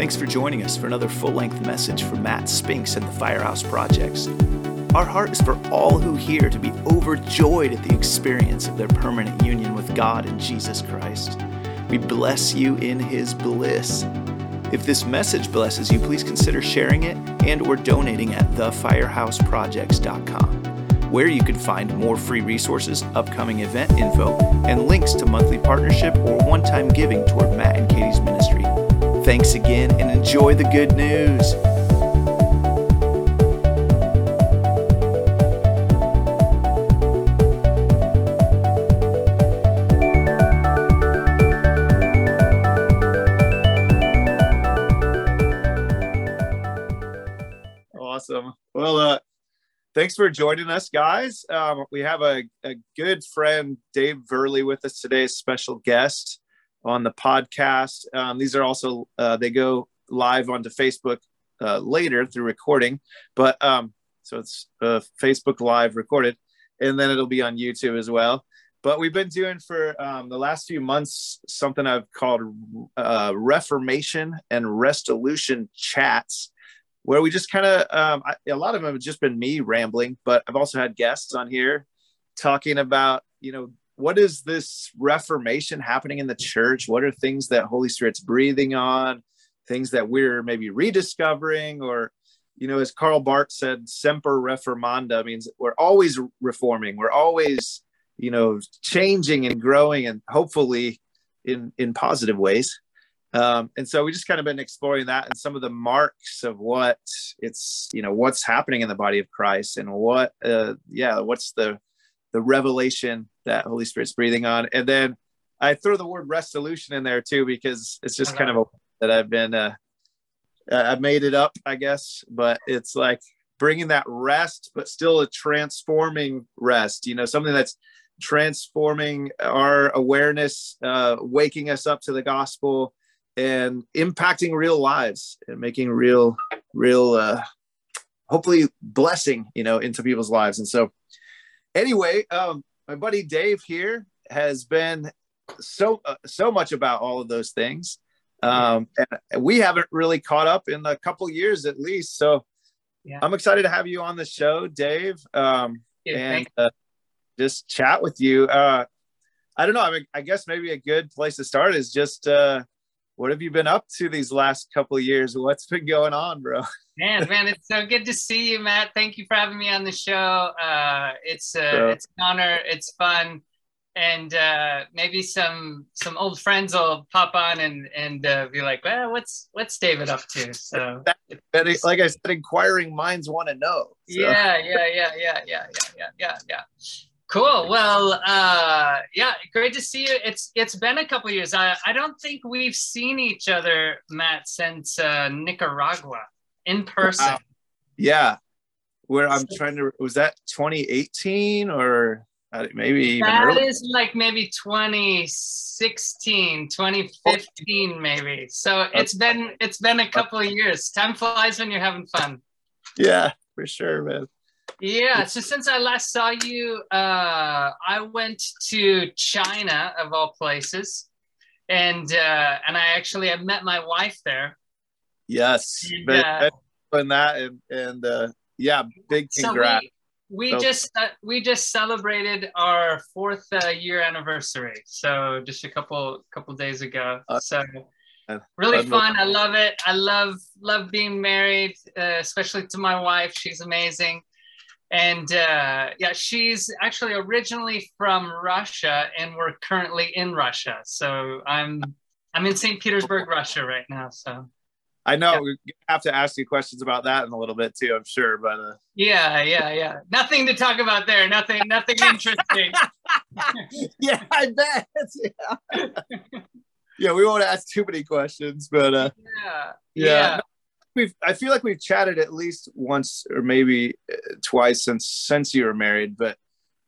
Thanks for joining us for another full length message from Matt Spinks and the Firehouse Projects. Our heart is for all who hear to be overjoyed at the experience of their permanent union with God in Jesus Christ. We bless you in his bliss. If this message blesses you, please consider sharing it and or donating at thefirehouseprojects.com, where you can find more free resources, upcoming event info, and links to monthly partnership or one-time giving toward Matt and Katie's ministry. Thanks again and enjoy the good news. Awesome. Well, uh, thanks for joining us, guys. Um, we have a, a good friend, Dave Verly, with us today, as special guest on the podcast. Um, these are also, uh, they go live onto Facebook uh, later through recording, but um, so it's uh, Facebook Live recorded, and then it'll be on YouTube as well. But we've been doing for um, the last few months something I've called uh, Reformation and Restolution chats where we just kind of um, a lot of them have just been me rambling but i've also had guests on here talking about you know what is this reformation happening in the church? What are things that holy spirit's breathing on? Things that we're maybe rediscovering? Or you know as karl barth said semper reformanda means we're always reforming. We're always you know changing and growing and hopefully in in positive ways. Um, and so we just kind of been exploring that and some of the marks of what it's you know what's happening in the body of christ and what uh, yeah what's the the revelation that holy spirit's breathing on. And then i throw the word restolution in there too because it's just kind of a that i've been uh i've made it up i guess. But it's like bringing that rest but still a transforming rest you know something that's transforming our awareness uh waking us up to the gospel and impacting real lives and making real real uh hopefully blessing you know into people's lives. And so anyway um my buddy dave here has been so uh, so much about all of those things. Um and we haven't really caught up in a couple years at least. So yeah. i'm excited to have you on the show dave. Um yeah, and uh, just chat with you. Uh i don't know. I, mean, I guess maybe a good place to start is just uh what have you been up to these last couple of years? What's been going on, bro? Man, man, it's so good to see you, Matt. Thank you for having me on the show. Uh, it's uh, it's an honor. It's fun, and uh, maybe some some old friends will pop on and and uh, be like, "Well, what's what's David up to?" So, like I said, inquiring minds want to know. So. Yeah, yeah, yeah, yeah, yeah, yeah, yeah, yeah. Cool. Well, uh, yeah, great to see you. It's it's been a couple years. I I don't think we've seen each other, Matt, since uh, Nicaragua in person. Wow. Yeah, where I'm trying to was that 2018 or maybe even that is like maybe 2016 2015 maybe so it's been it's been a couple of years time flies when you're having fun yeah for sure man yeah. So since I last saw you, uh, I went to China of all places, and uh, and I actually I met my wife there. Yes, and, uh, that and and uh, yeah, big congrats. So we, we so. just uh, we just celebrated our fourth uh, year anniversary, so just a couple couple days ago. Uh, so really fun. I love it. I love love being married, uh, especially to my wife. She's amazing and uh, yeah, she's actually originally from Russia, and we're currently in Russia. So I'm I'm in St. Petersburg, Russia, right now. So I know yeah. we have to ask you questions about that in a little bit too. I'm sure, but uh... yeah, yeah, yeah. Nothing to talk about there. Nothing, nothing interesting. yeah, I bet. Yeah. yeah, we won't ask too many questions, but uh, yeah, yeah. yeah we've I feel like we've chatted at least once or maybe uh, twice since since you were married, but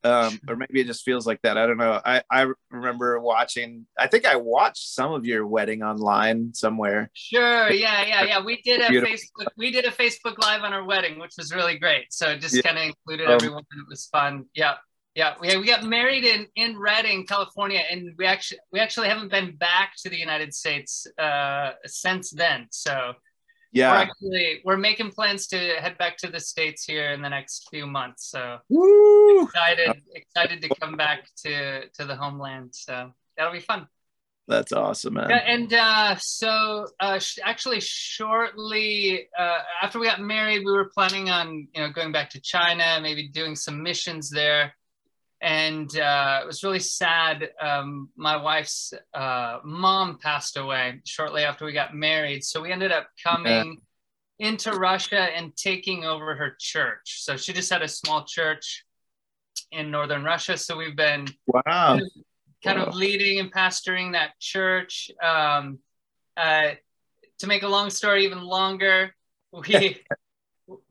um, or maybe it just feels like that. I don't know. I I remember watching. I think I watched some of your wedding online somewhere. Sure. Yeah. Yeah. Yeah. We did a Beautiful. Facebook. We did a Facebook live on our wedding, which was really great. So it just yeah. kind of included um, everyone. It was fun. Yeah. yeah, we, we got married in in Redding, California, and we actually we actually haven't been back to the United States uh, since then. So yeah, we're actually we're making plans to head back to the states here in the next few months. So Woo! excited excited to come back to to the homeland. So that'll be fun. That's awesome, man. Yeah, and uh, so uh, sh- actually, shortly uh, after we got married, we were planning on you know going back to China, maybe doing some missions there and uh, it was really sad. Um, my wife's uh, mom passed away shortly after we got married, so we ended up coming yeah. into Russia and taking over her church. So she just had a small church in northern Russia. So we've been wow kind wow. of leading and pastoring that church. Um, uh, to make a long story even longer, we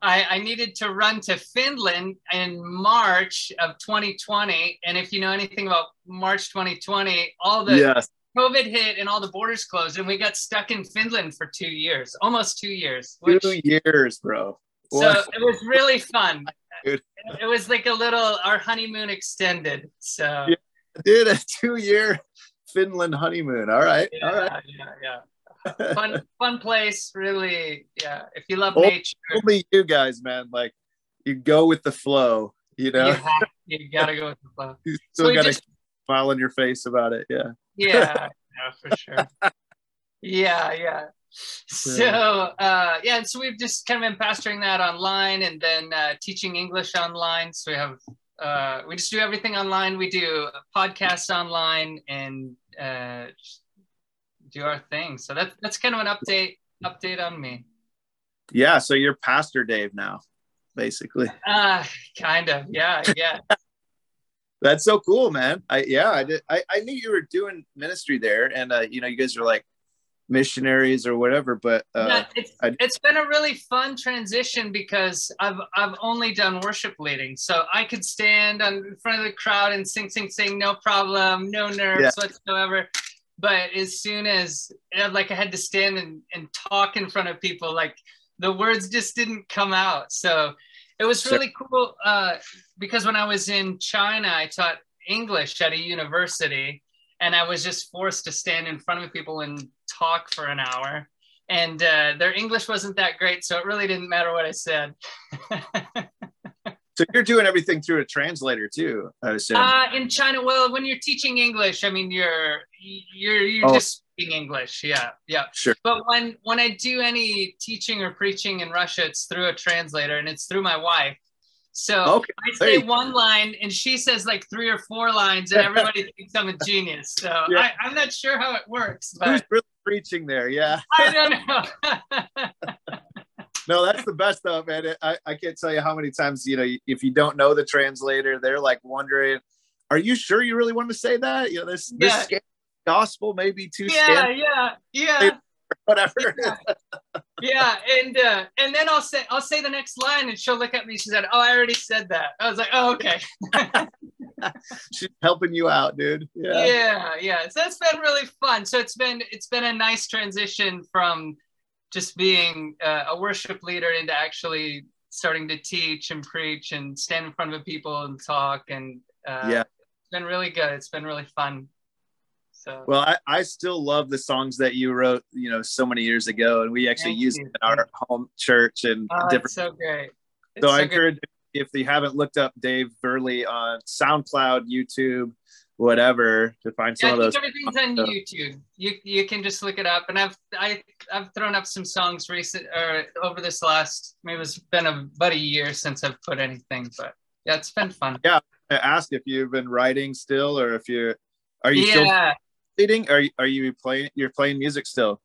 I, I, needed to run to Finland in March of 2020. And if you know anything about March 2020, all the yes. COVID hit and all the borders closed, and we got stuck in Finland for two years, almost two years. Which, two years, bro. So it was really fun. Dude. It was like a little our honeymoon extended. So yeah, dude, a two-year Finland honeymoon. All right, yeah, all right. Yeah, yeah fun fun place really yeah. If you love nature. only you guys man. Like you go with the flow you know? You, have, you gotta go with the flow. You still so gotta just, smile on your face about it yeah. Yeah, yeah for sure. Yeah yeah. So uh yeah and so we've just kind of been pastoring that online and then uh, teaching english online. So we have uh, we just do everything online. We do podcasts online and uh, do our thing. So that's that's kind of an update update on me. Yeah, so you're Pastor Dave now, basically. Uh kind of. Yeah, yeah. that's so cool, man. I yeah, I did I, I knew you were doing ministry there and uh you know you guys are like missionaries or whatever but uh, yeah, it's, I, it's been a really fun transition because I've I've only done worship leading so I could stand on in front of the crowd and sing sing sing no problem no nerves yeah. whatsoever but as soon as like I had to stand and, and talk in front of people, like the words just didn't come out. So it was really cool uh, because when I was in China, I taught English at a university, and I was just forced to stand in front of people and talk for an hour. And uh, their English wasn't that great, so it really didn't matter what I said. So you're doing everything through a translator too, I assume. Uh, in China, well, when you're teaching English, I mean, you're you're you're oh. just speaking English. Yeah, yeah. Sure. But when when I do any teaching or preaching in Russia, it's through a translator, and it's through my wife. So okay. I say one line, and she says like three or four lines, and everybody thinks I'm a genius. So yeah. I, am not sure how it works. But Who's really preaching there? Yeah. I don't know. no, that's the best though, man. I, I can't tell you how many times, you know, if you don't know the translator, they're like wondering, are you sure you really want to say that? You know, this, yeah. this gospel may be too yeah, yeah, yeah. Whatever. Yeah. yeah. And uh, and then I'll say I'll say the next line and she'll look at me. She said, Oh, I already said that. I was like, Oh, okay. She's helping you out, dude. Yeah. Yeah, yeah. So it's been really fun. So it's been it's been a nice transition from just being uh, a worship leader into actually starting to teach and preach and stand in front of people and talk and uh, yeah. it's been really good. It's been really fun. So. Well I, I still love the songs that you wrote you know so many years ago and we actually use it in our home church and oh, different so great. It's so, so i encourage if you haven't looked up dave Verly on soundcloud youtube whatever to find some yeah, of those. Everything's on YouTube. You you can just look it up. And I've I I've thrown up some songs recent or over this last maybe it's been about a year since I've put anything, but yeah, it's been fun. Yeah, I asked if you've been writing still or if you're are you yeah. still reading? Are you are you playing you're playing music still?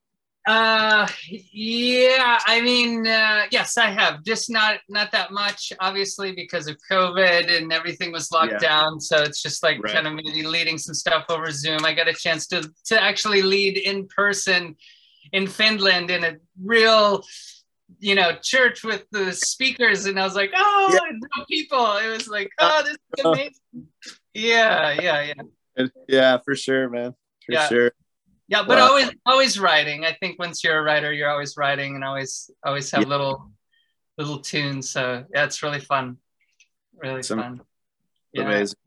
Uh, yeah. I mean, uh, yes, I have. Just not not that much, obviously, because of COVID and everything was locked yeah. down. So it's just like right. kind of maybe leading some stuff over Zoom. I got a chance to to actually lead in person in Finland in a real you know church with the speakers and i was like oh yeah. people it was like oh this is amazing yeah yeah yeah yeah for sure man for yeah. sure yeah but wow. always always writing i think once you're a writer you're always writing and always always have yeah. little little tunes so yeah it's really fun really it's fun yeah. amazing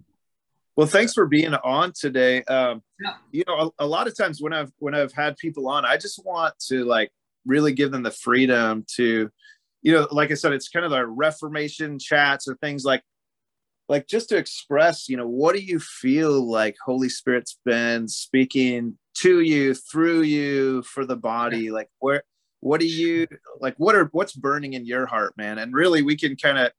Well, thanks for being on today. Um, yeah. You know, a, a, lot of times when I've when I've had people on, I just want to like really give them the freedom to, you know, like I said, it's kind of the Reformation chats or things like, like just to express, you know, what do you feel like Holy Spirit's been speaking to you through you for the body? Yeah. Like where, what do you like? What are what's burning in your heart, man? And really, we can kind of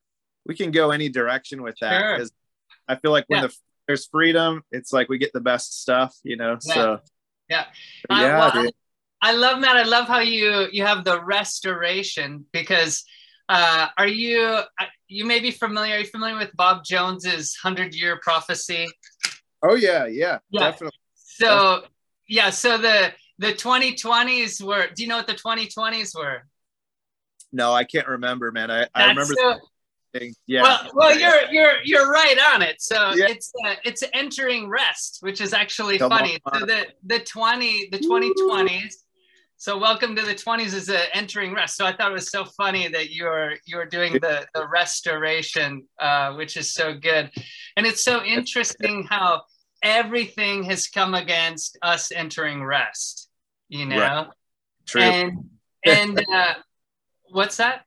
we can go any direction with that because sure. I feel like when yeah. the there's freedom, it's like we get the best stuff, you know. Yeah. So yeah, yeah. Uh, well, I, I love Matt. I love how you you have the restoration because uh, are you you may be familiar? Are you familiar with Bob Jones's hundred year prophecy? Oh yeah, yeah, yeah. definitely. So yeah, so the the 2020s were. Do you know what the 2020s were? No, I can't remember, man. I, I remember. So, yeah. Well, well, you're you're you're right on it. So yeah. it's uh, it's entering rest, which is actually Come funny. On. So the the twenty the twenty twenties. So welcome to the twenties is uh, entering rest. So I thought it was so funny that you're you're doing the the restolution, uh, which is so good, and it's so interesting how everything has come against us entering rest. You know, right. True. and and uh, what's that?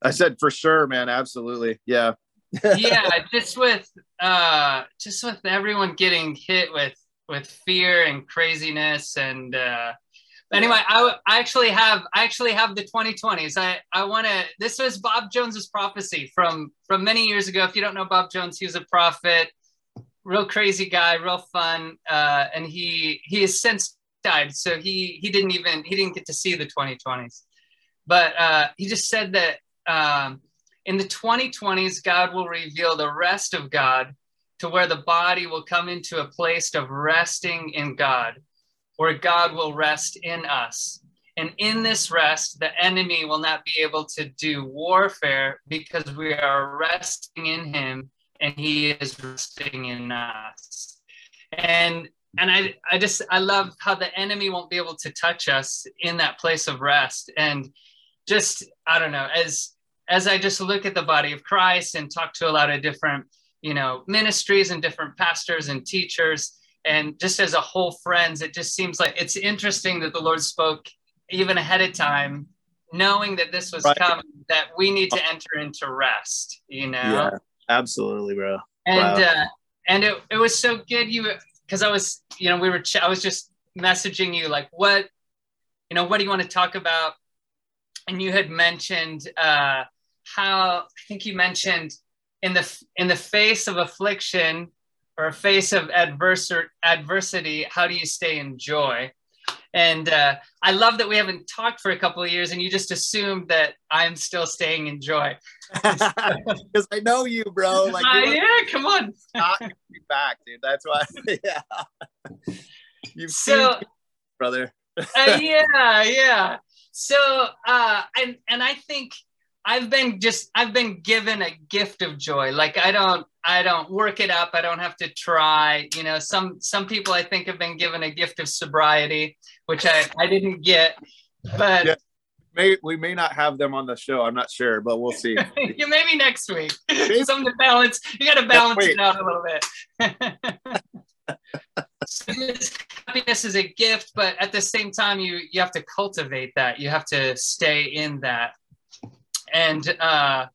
I said for sure, man. Absolutely. Yeah. yeah, just with uh just with everyone getting hit with with fear and craziness and uh anyway I, I actually have i actually have the 2020s i i want to this was bob jones's prophecy from from many years ago. If you don't know bob jones he was a prophet real crazy guy real fun uh and he he has since died. So he he didn't even he didn't get to see the 2020s but uh he just said that um, in the 2020s, God will reveal the rest of God to where the body will come into a place of resting in God, where God will rest in us. And in this rest, the enemy will not be able to do warfare because we are resting in him and he is resting in us. And and I, I just I love how the enemy won't be able to touch us in that place of rest. And just I don't know, as as I just look at the body of Christ and talk to a lot of different, you know, ministries and different pastors and teachers, and just as a whole friends, it just seems like it's interesting that the Lord spoke even ahead of time, knowing that this was right. coming, that we need to enter into rest, you know? Yeah, absolutely, bro. And wow. uh, and it, it was so good you because I was, you know, we were ch- I was just messaging you like what, you know, what do you want to talk about? And you had mentioned uh how I think you mentioned in the in the face of affliction or a face of adversar- adversity, how do you stay in joy? And uh, I love that we haven't talked for a couple of years, and you just assumed that I'm still staying in joy. Because I know you, bro. Like, uh, yeah, come on. not back, dude. That's why. yeah. You've so, seen, brother. uh, yeah, yeah. So, uh, and and I think I've been just I've been given a gift of joy. Like I don't I don't work it up. I don't have to try. You know, some some people I think have been given a gift of sobriety, which I I didn't get. But yeah. May, we may not have them on the show. I'm not sure, but we'll see. you maybe next week. Something to balance. You got to balance it out a little bit. so happiness is a gift, but at the same time, you you have to cultivate that. You have to stay in that and uh,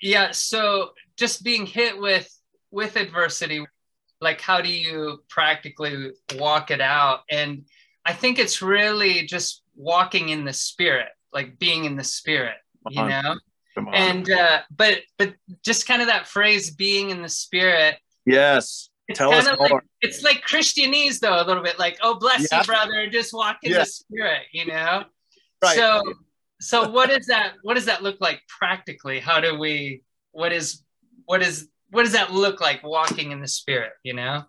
yeah so just being hit with with adversity like how do you practically walk it out and i think it's really just walking in the spirit like being in the spirit you know and uh but but just kind of that phrase being in the spirit yes it's Tell kind of like more. it's like Christianese though a little bit like oh bless yeah. you brother just walk in yeah. the spirit you know right. so so what does that what does that look like practically? How do we what is what is what does that look like walking in the spirit you know?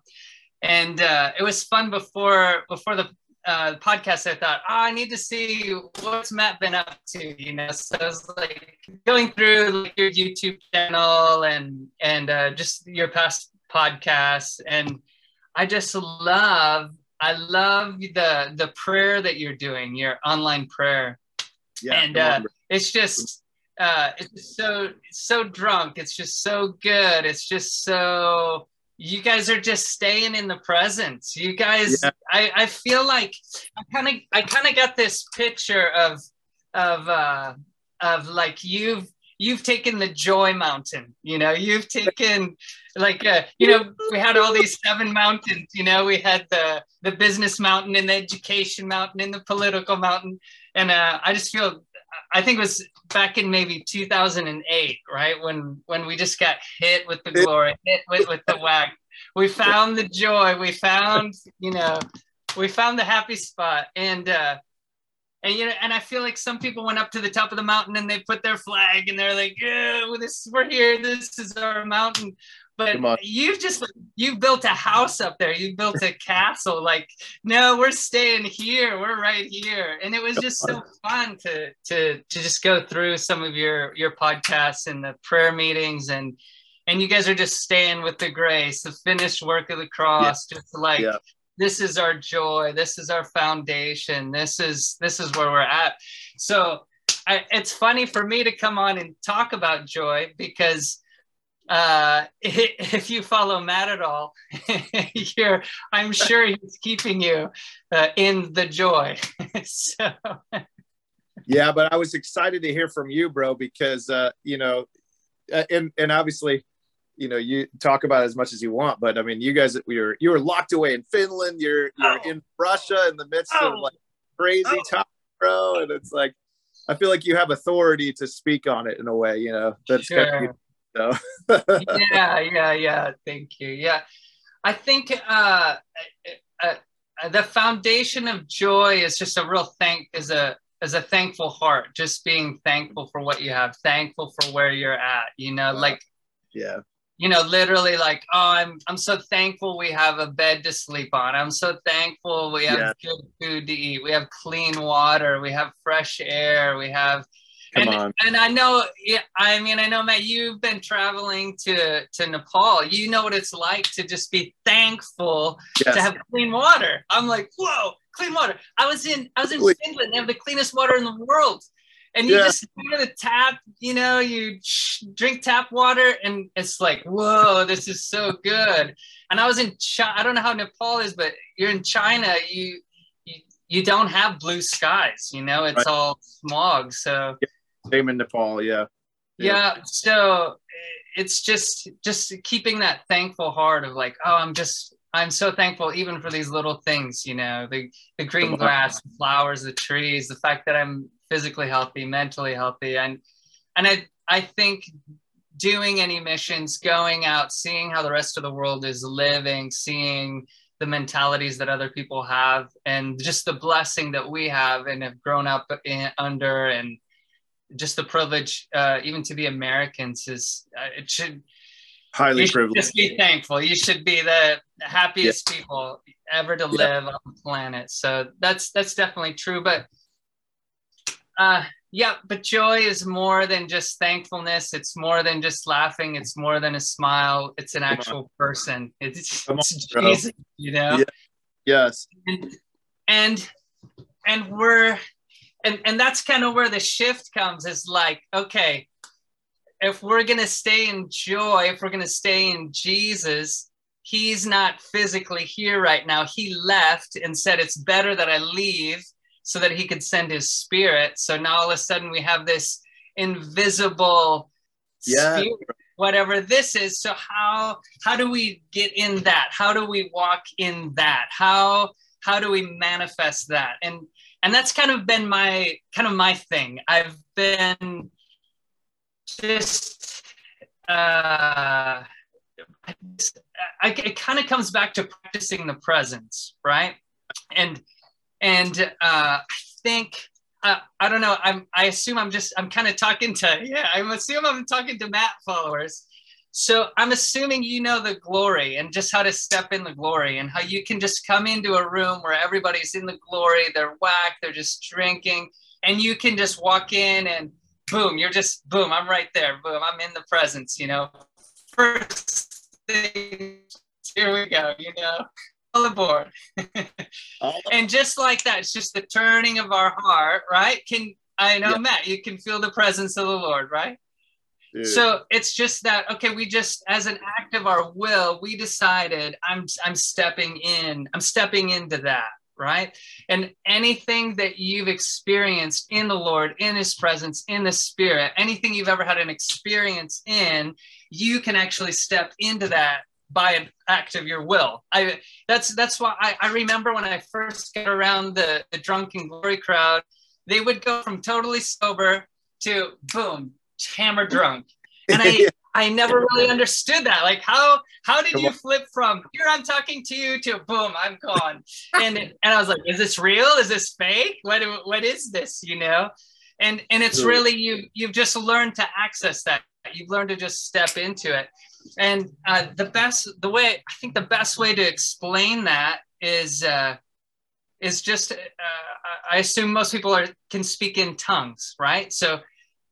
And uh, it was fun before before the uh, podcast i thought oh i need to see what's matt been up to you know? So i was like going through like your youtube channel and and uh, just your past podcasts. And i just love i love the the prayer that you're doing your online prayer yeah, and uh, it's just uh, it's so so drunk. It's just so good. It's just so you guys are just staying in the present. You guys, yeah. I, I feel like I kind of I kind of got this picture of of uh of like you've you've taken the joy mountain you know you've taken like uh, you know we had all these seven mountains you know we had the the business mountain and the education mountain and the political mountain and uh, i just feel i think it was back in maybe 2008 right? When when we just got hit with the glory hit with, with the whack. We found the joy. We found you know we found the happy spot. And uh and you know, and I feel like some people went up to the top of the mountain and they put their flag and they're like, yeah, well, this we're here, this is our mountain. But you've just you built a house up there. You built a castle. Like, no, we're staying here. We're right here. And it was just so fun to to to just go through some of your your podcasts and the prayer meetings and and you guys are just staying with the grace, the finished work of the cross, yeah. just like yeah this is our joy this is our foundation this is this is where we're at so I, it's funny for me to come on and talk about joy because uh, if you follow Matt at all, you're, I'm sure he's keeping you uh, in the joy. so, yeah, but I was excited to hear from you, bro, because uh, you know, uh, and and obviously, you know you talk about as much as you want but i mean you guys you're you're locked away in finland you're you're oh. in russia in the midst oh. of like crazy oh. time bro and it's like i feel like you have authority to speak on it in a way you know that's sure. kind of, so. yeah yeah yeah. Thank you. Yeah. I think uh, uh, uh, the foundation of joy is just a real thank is a is a thankful heart just being thankful for what you have thankful for where you're at you know wow. like yeah. you know literally like oh i'm i'm so thankful we have a bed to sleep on. I'm so thankful we have yeah. good food to eat. We have clean water. We have fresh air. We have Come and, on. and I know, yeah, I mean, I know, Matt, you've been traveling to, to Nepal. You know what it's like to just be thankful yes. to have clean water. I'm like, whoa, clean water. I was in, I was in Finland. They have the cleanest water in the world and you yeah. just go to the tap, you know, you drink tap water, and it's like, whoa, this is so good. And I was in China. I don't know how Nepal is, but you're in China. You you, you don't have blue skies. You know, it's right. all smog. So same in Nepal. Yeah. yeah. Yeah. So it's just just keeping that thankful heart of like, oh, I'm just I'm so thankful even for these little things, you know, the the green grass, the flowers, the trees, the fact that I'm physically healthy, mentally healthy, and and I I think doing any missions, going out, seeing how the rest of the world is living, seeing the mentalities that other people have, and just the blessing that we have and have grown up in, under, and just the privilege, uh, even to be Americans, is uh, it should highly privileged. Just be thankful. You should be the happiest yeah. people ever to live on the planet. So that's that's definitely true. But uh, yeah, but joy is more than just thankfulness. It's more than just laughing. It's more than a smile. It's an actual person. It's, it's Jesus, you know. Yeah. Yes. And, and and we're and and that's kind of where the shift comes. Is like okay, if we're gonna stay in joy, if we're gonna stay in Jesus, He's not physically here right now. He left and said it's better that I leave so that he could send his spirit. So now all of a sudden we have this invisible yeah. spirit, whatever this is. So how how do we get in that? How do we walk in that? How how do we manifest that? And and that's kind of been my kind of my thing. I've been just uh I, it kind of comes back to practicing the presence, right? And and uh, I think uh, I don't know. I'm I assume I'm just I'm kind of talking to yeah. I'm assuming I'm talking to Matt followers. So I'm assuming you know the glory and just how to step in the glory and how you can just come into a room where everybody's in the glory. They're whack. They're just drinking, and you can just walk in and boom, you're just boom. I'm right there. Boom, I'm in the presence. You know, first thing. Here we go. You know, all aboard. and just like that, it's just the turning of our heart, right? Can I know, yeah. Matt, you can feel the presence of the Lord, right? So it's just that okay, we just as an act of our will, we decided I'm I'm stepping in, I'm stepping into that, right? And anything that you've experienced in the Lord, in his presence, in the spirit, anything you've ever had an experience in, you can actually step into that by an act of your will. I that's that's why I, I remember when I first got around the, the drunken glory crowd, they would go from totally sober to boom, hammer drunk. And I I never really understood that. Like how how did you flip from here I'm talking to you to boom, I'm gone. and and I was like, is this real? Is this fake? What what is this, you know? And and it's really you you've just learned to access that. You've learned to just step into it. And uh, the best the way I think the best way to explain that is uh is just uh, I assume most people are can speak in tongues, right? So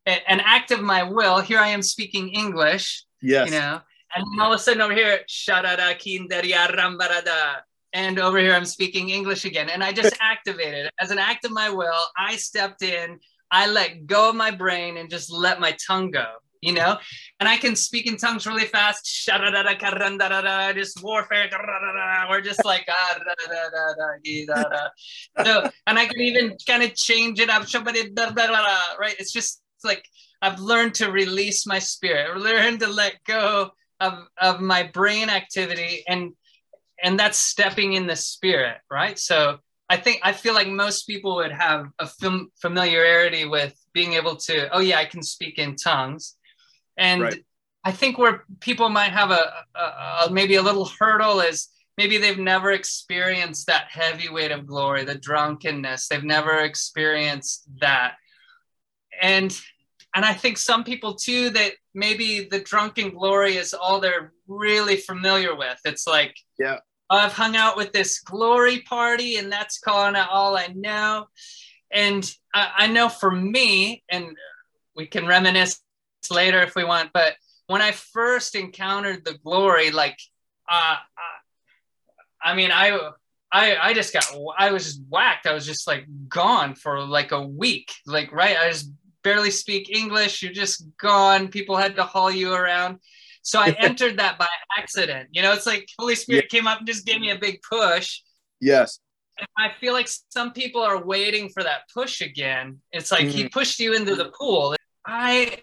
an act of my will. Here I am speaking English. Yes. You know, and then all of a sudden over here, and over here I'm speaking English again. And I just activated as an act of my will. I stepped in. I let go of my brain and just let my tongue go. You know, and I can speak in tongues really fast. Just warfare, or just like ah, so, and I can even kind of change it up. Right? It's just like I've learned to release my spirit, learned to let go of, of my brain activity and and that's stepping in the spirit, right? So I think I feel like most people would have a fam- familiarity with being able to, oh yeah, I can speak in tongues, and right. I think where people might have a, a, a, maybe a little hurdle is maybe they've never experienced that heavy weight of glory, the drunkenness. They've never experienced that, and and I think some people too that maybe the drunken glory is all they're really familiar with. It's like, yeah, I've hung out with this glory party, and that's calling it all I know. And I, I know for me, and we can reminisce later if we want, but when I first encountered the glory, like, uh, I mean, I I, I just got I was just whacked. I was just like gone for like a week. Like right, I was barely speak English, you're just gone. People had to haul you around. So I entered that by accident. You know, it's like Holy Spirit yeah. came up and just gave me a big push. Yes. And I feel like some people are waiting for that push again. It's like mm-hmm. he pushed you into the pool. I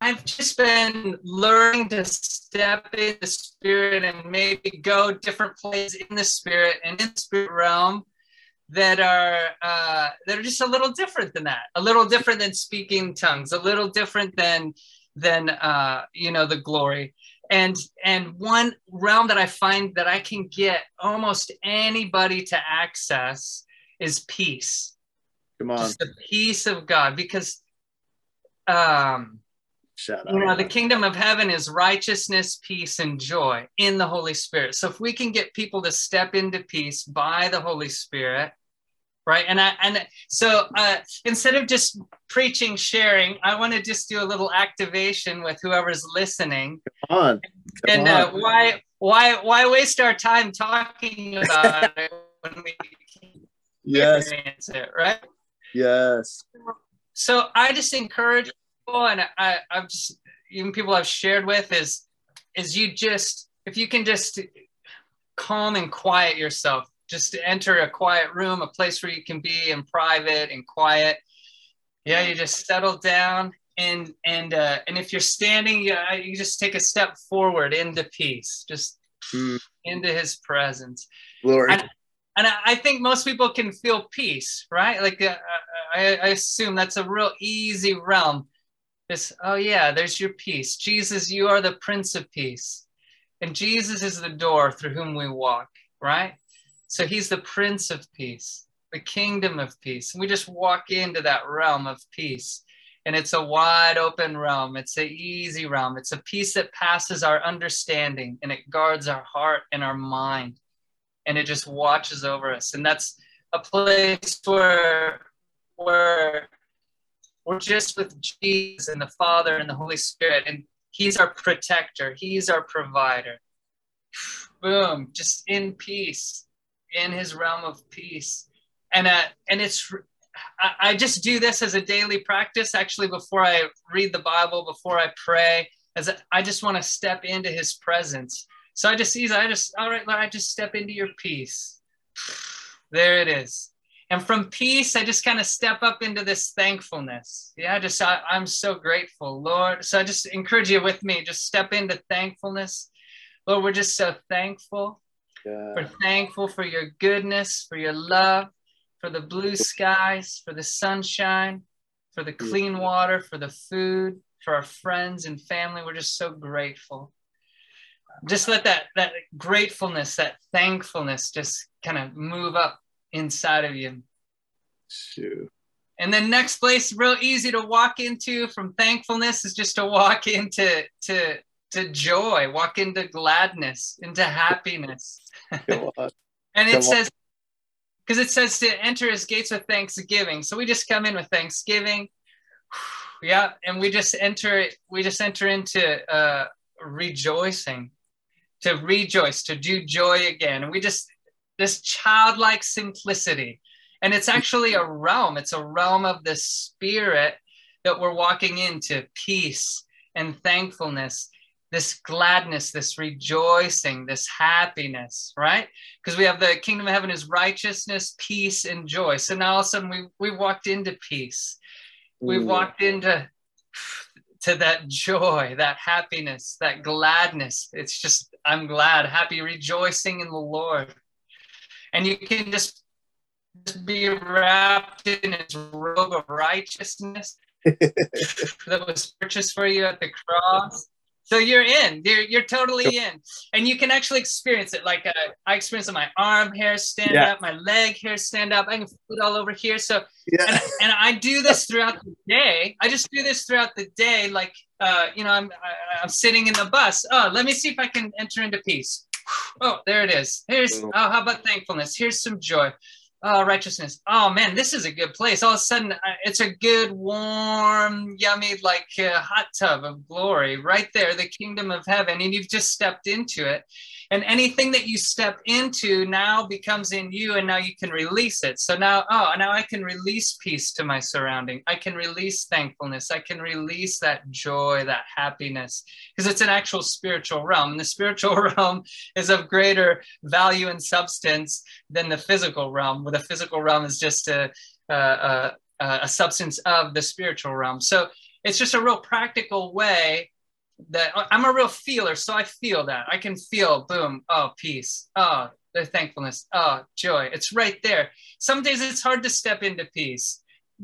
I've just been learning to step in the spirit and maybe go different places in the spirit and in the spirit realm that are uh, that are just a little different than that, a little different than speaking tongues, a little different than than uh, you know the glory. And and one realm that I find that I can get almost anybody to access is peace. Come on, just the peace of God, because um, Shout you know the kingdom of heaven is righteousness peace and joy in the holy spirit. So if we can get people to step into peace by the holy spirit right? And i and so uh, instead of just preaching sharing i want to just do a little activation with whoever's listening. Come on. Come and uh, why why why waste our time talking about it when we can yes. it right? Yes. So i just encourage and I, I've just even people I've shared with is is you just if you can just calm and quiet yourself, just to enter a quiet room, a place where you can be in private and quiet. Yeah, you just settle down and and uh, and if you're standing, you, you just take a step forward into peace, just mm. into His presence. Glory. And, and I think most people can feel peace, right? Like uh, I, I assume that's a real easy realm this, oh yeah, there's your peace. Jesus, you are the Prince of Peace. And Jesus is the door through whom we walk, right? So he's the Prince of Peace, the kingdom of peace. And we just walk into that realm of peace. And it's a wide open realm. It's an easy realm. It's a peace that passes our understanding and it guards our heart and our mind. And it just watches over us. And that's a place where where we're just with Jesus and the Father and the Holy Spirit, and He's our protector, He's our provider. Boom, just in peace, in His realm of peace, and uh, and it's I, just do this as a daily practice. Actually, before I read the Bible, before I pray, as I just want to step into His presence. So I just see, I just, all right, Lord, I just step into Your peace. There it is. And from peace, I just kind of step up into this thankfulness. Yeah, just I, I'm so grateful, Lord. So I just encourage you with me, just step into thankfulness. Lord, we're just so thankful. Yeah. We're thankful for your goodness, for your love, for the blue skies, for the sunshine, for the clean water, for the food, for our friends and family. We're just so grateful. Just let that that gratefulness, that thankfulness just kind of move up inside of you. Shoot. And then next place, real easy to walk into from thankfulness is just to walk into to to joy, walk into gladness, into happiness. and it says because it says to enter his gates with thanksgiving. So we just come in with thanksgiving. Yeah, and we just enter it, we just enter into uh rejoicing, to rejoice, to do joy again. And we just this childlike simplicity. And it's actually a realm, it's a realm of the spirit that we're walking into peace and thankfulness, this gladness, this rejoicing, this happiness, right? Because we have the kingdom of heaven is righteousness, peace, and joy. So now all of a sudden we, we walked into peace. We've walked into to that joy, that happiness, that gladness. It's just, I'm glad, happy, rejoicing in the Lord and you can just, just be wrapped in his robe of righteousness that was purchased for you at the cross. So you're in. You're, you're totally in, and you can actually experience it. Like uh, I experienced my arm hairs stand yeah. up, my leg hairs stand up. I can feel it all over here. So, yeah. and, and I do this throughout the day. I just do this throughout the day. Like, uh, you know, I'm I, I'm sitting in the bus. Oh, let me see if I can enter into peace. Oh, there it is. Here's, mm. oh, how about thankfulness? Here's some joy. Oh, righteousness. Oh, man, this is a good place. All of a sudden, uh, it's a good, warm, yummy, like uh, hot tub of glory right there, the kingdom of heaven. And you've just stepped into it. And anything that you step into now becomes in you, and now you can release it. So now, oh, now I can release peace to my surrounding. I can release thankfulness. I can release that joy, that happiness, because it's an actual spiritual realm. And the spiritual realm is of greater value and substance than the physical realm, where the physical realm is just a, a, a, substance of the spiritual realm. So it's just a real practical way that I'm a real feeler, so I feel that. I can feel boom, oh, peace, oh, the thankfulness, oh, joy. It's right there. Some days it's hard to step into peace.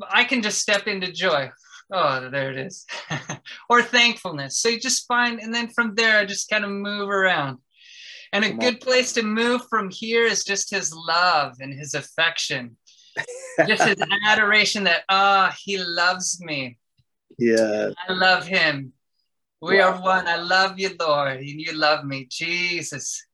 I can just step into joy. Oh, there it is. or thankfulness. So you just find, and then from there, I just kind of move around. And a Come good on. place to move from here is just his love and his affection, just his adoration that, ah, oh, he loves me. Yeah. I love him. We wow. are one. I love you, Lord, and you love me, Jesus.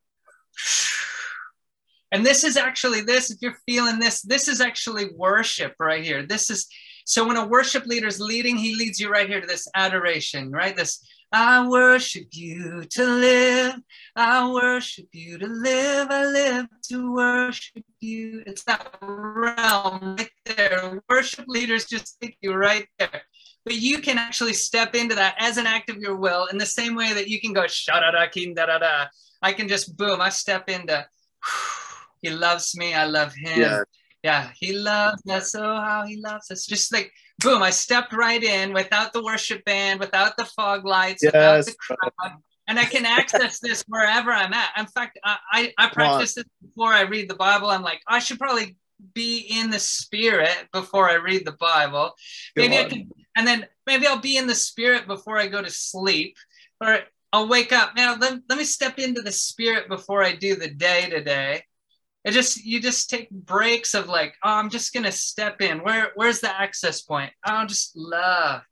And this is actually this, if you're feeling this, this is actually worship right here. This is so when a worship leader is leading, he leads you right here to this adoration, right? This I worship you to live. I worship you to live. I live to worship you. It's that realm right there. Worship leaders just take you right there but you can actually step into that as an act of your will in the same way that you can go shadada kin da da da. I can just boom, I step into he loves me, I love him. Yeah. Yeah, he loves us. Oh, how he loves us. Just like boom, I stepped right in without the worship band, without the fog lights, yes. without the crowd. And I can access this wherever I'm at. In fact, I, I, I practice this before I read the Bible. I'm like, I should probably be in the spirit before I read the Bible. Maybe I can and then maybe I'll be in the spirit before I go to sleep, or I'll wake up. Man, let, let me step into the spirit before I do the day to day. It just you just take breaks of like, oh, I'm just gonna step in. Where where's the access point? Oh, just love.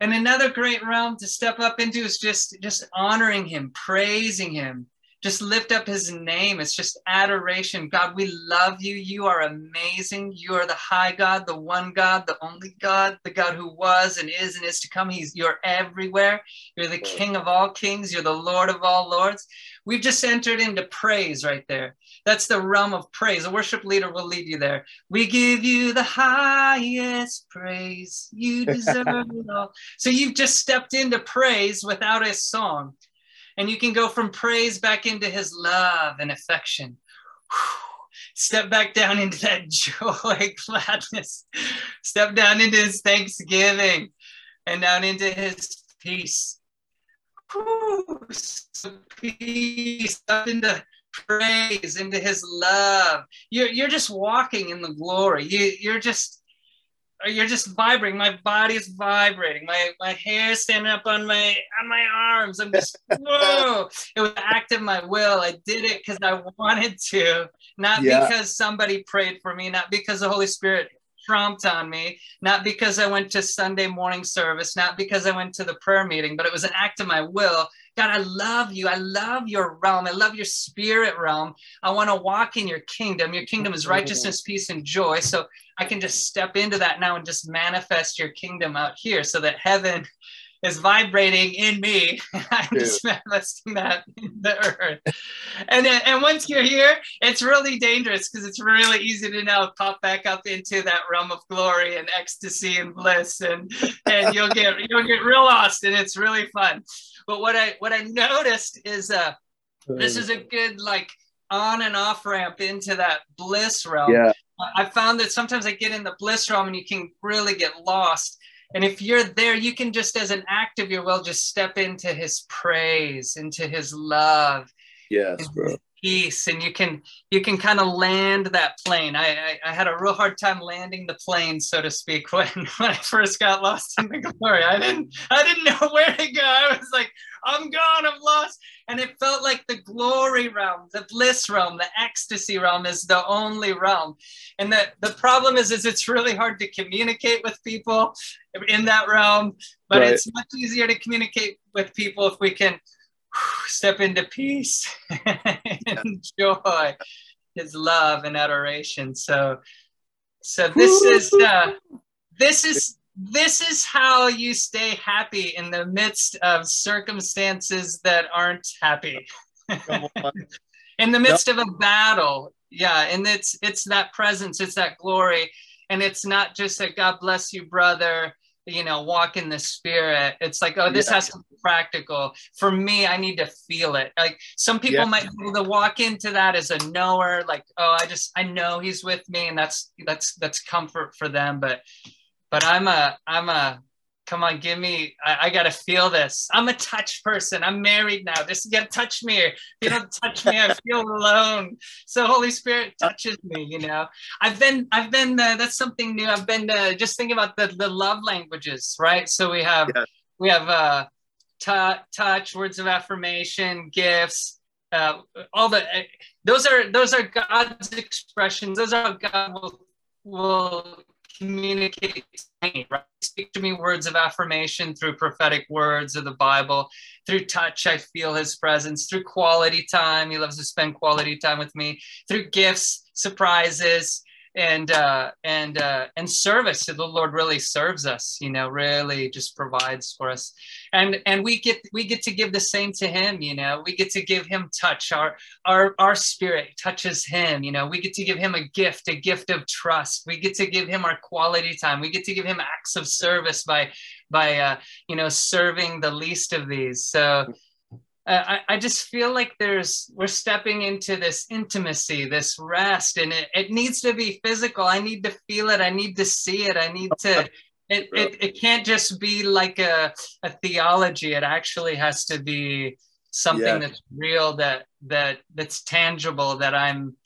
And another great realm to step up into is just just honoring him, praising him, just lift up his name. It's just adoration. God, we love you. You are amazing. You are the high God, the one God, the only God, the God who was and is and is to come. He's you're everywhere. You're the King of all kings. You're the Lord of all lords. We've just entered into praise right there. That's the realm of praise. A worship leader will lead you there. We give you the highest praise. You deserve it all. So you've just stepped into praise without a song. And you can go from praise back into his love and affection. Step back down into that joy, gladness. Step down into his thanksgiving and down into his peace. So peace up into praise, into his love. You're, you're just walking in the glory. You, you're just you're just vibrating. My body is vibrating. My my hair standing up on my on my arms. I'm just whoa. It was an act of my will. I did it because I wanted to, not yeah. because somebody prayed for me, not because the Holy Spirit prompted on me, not because I went to Sunday morning service, not because I went to the prayer meeting, but it was an act of my will. God, I love you. I love your realm. I love your spirit realm. I want to walk in your kingdom. Your kingdom is righteousness, peace, and joy. So I can just step into that now and just manifest your kingdom out here so that heaven is vibrating in me. I'm just manifesting that in the earth. And then, and once you're here, it's really dangerous because it's really easy to now pop back up into that realm of glory and ecstasy and bliss, and and you'll get you'll get real lost, and it's really fun. But what I what I noticed is uh this is a good like on and off ramp into that bliss realm. Yeah. I found that sometimes I get in the bliss realm and you can really get lost. And if you're there, you can just, as an act of your will, just step into his praise, into his love. Yes, bro. Peace, and you can you can kind of land that plane. I, I, I had a real hard time landing the plane, so to speak, when, when I first got lost in the glory. I didn't I didn't know where to go. I was like, I'm gone, I'm lost. And it felt like the glory realm, the bliss realm, the ecstasy realm is the only realm. And the, the problem is, is it's really hard to communicate with people in that realm, but right. it's much easier to communicate with people if we can step into peace and joy, his love and adoration. So, so this is, uh, this is, this is how you stay happy in the midst of circumstances that aren't happy. in the midst of a battle, yeah, and it's it's that presence, it's that glory, and it's not just that God bless you, brother. You know, walk in the spirit. It's like, oh, this yeah. has to be practical. For me, I need to feel it. Like some people yeah. might be able to walk into that as a knower, like, oh, I just I know he's with me, and that's that's that's comfort for them. But but I'm a I'm a come on, give me I, I gotta feel this. I'm a touch person. I'm married now. Just get touch me. If you don't touch me, I feel alone. So Holy Spirit touches me, you know. I've been I've been uh, that's something new. I've been uh, just thinking about the the love languages, right? So we have yeah. we have uh t- touch, words of affirmation, gifts, uh, all the uh, those are those are God's expressions. Those are God will will communicate right? Speak to me words of affirmation through prophetic words of the Bible. Through touch, I feel his presence. Through quality time, he loves to spend quality time with me. Through gifts, surprises, and uh, and uh, and service. The Lord really serves us, you know, really just provides for us, and and we get we get to give the same to Him, you know. We get to give Him touch. Our our our spirit touches Him, you know. We get to give Him a gift, a gift of trust. We get to give Him our quality time. We get to give Him acts of service by by uh, you know serving the least of these. So Uh, I, I just feel like there's we're stepping into this intimacy this rest and it, it needs to be physical. I need to feel it. I need to see it. I need to it, it, it can't just be like a, a theology. It actually has to be something yeah. that's real that that that's tangible that i'm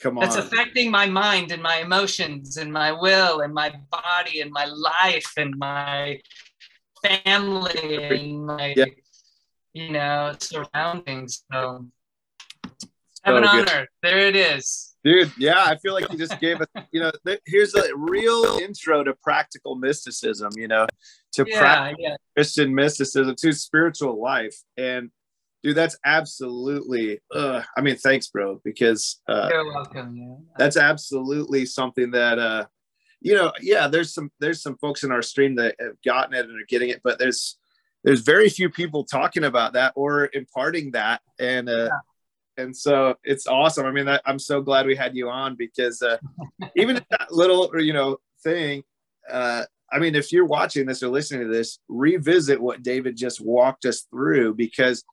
come on. that's affecting my mind and my emotions and my will and my body and my life and my family and my yeah you know, surroundings. So, heaven so on earth, there it is. Dude, yeah, I feel like you just gave us, you know, th- here's a real intro to practical mysticism, you know, to yeah, practical yeah. Christian mysticism, to spiritual life. And dude, that's absolutely, uh, I mean, thanks, bro, because uh, you're welcome. Yeah. That's absolutely something that, uh, you know, yeah, there's some, there's some folks in our stream that have gotten it and are getting it, but there's, there's very few people talking about that or imparting that and uh, and so it's awesome. I mean, that, I'm so glad we had you on because uh, even that little, you know, thing. Uh, I mean, if you're watching this or listening to this, revisit what David just walked us through because,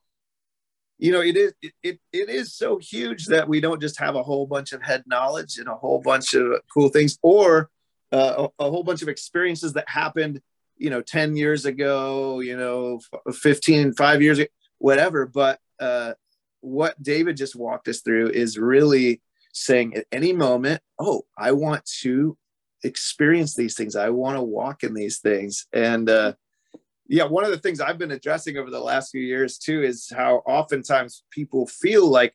you know, it is it, it, it is so huge that we don't just have a whole bunch of head knowledge and a whole bunch of cool things, or uh, a, a whole bunch of experiences that happened, you know, 10 years ago, you know, 15, five years ago, whatever. But uh, what David just walked us through is really saying at any moment, oh, I want to experience these things. I want to walk in these things. And uh, yeah, one of the things I've been addressing over the last few years too is how oftentimes people feel like,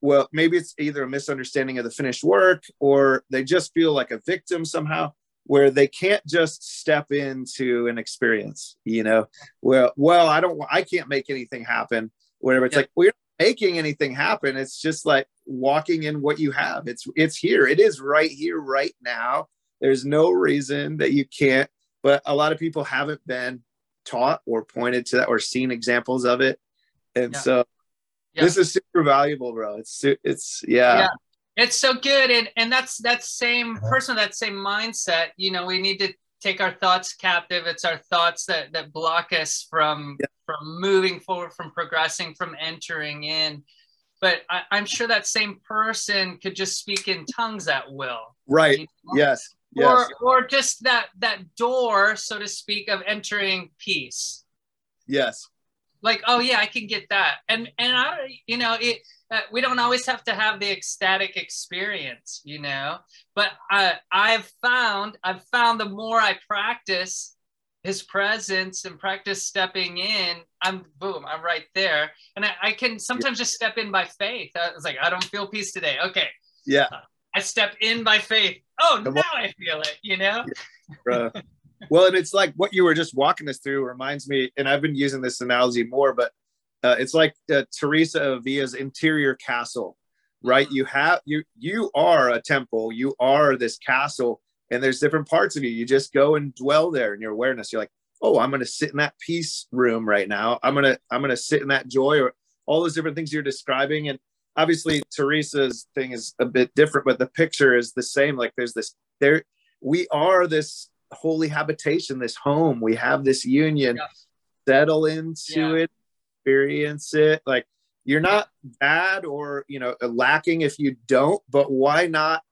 well, maybe it's either a misunderstanding of the finished work or they just feel like a victim somehow where they can't just step into an experience, you know, well, well, I don't, I can't make anything happen, whatever. It's yeah. like, we're making anything happen. It's just like walking in what you have. It's, it's here. It is right here, right now. There's no reason that you can't, but a lot of people haven't been taught or pointed to that or seen examples of it. And yeah. so yeah. this is super valuable, bro. It's, it's, yeah. It's so good and and that's that same person that same mindset you know we need to take our thoughts captive. It's our thoughts that that block us from yeah. from moving forward from progressing from entering in. But I, am sure that same person could just speak in tongues at will. Right. You know? yes. Yes. Or or just that that door so to speak of entering peace. Yes like oh yeah i can get that. And and i you know it uh, we don't always have to have the ecstatic experience you know? But i i've found i've found the more i practice his presence and practice stepping in i'm boom i'm right there. And i, I can sometimes just step in by faith. I was like i don't feel peace today. Okay. Yeah. I step in by faith. Oh Come now on. i feel it you know? Yeah, well, and it's like what you were just walking us through reminds me, and I've been using this analogy more, but uh, it's like uh, Teresa of Avila's interior castle, right? You have you you are a temple, you are this castle, and there's different parts of you. You just go and dwell there in your awareness. You're like, oh, I'm gonna sit in that peace room right now. I'm gonna I'm gonna sit in that joy, or all those different things you're describing. And obviously, Teresa's thing is a bit different, but the picture is the same. Like there's this there we are this holy habitation, this home. We have this union. Yeah. Settle into yeah. it, experience it. Like you're not bad or you know lacking if you don't, but why not?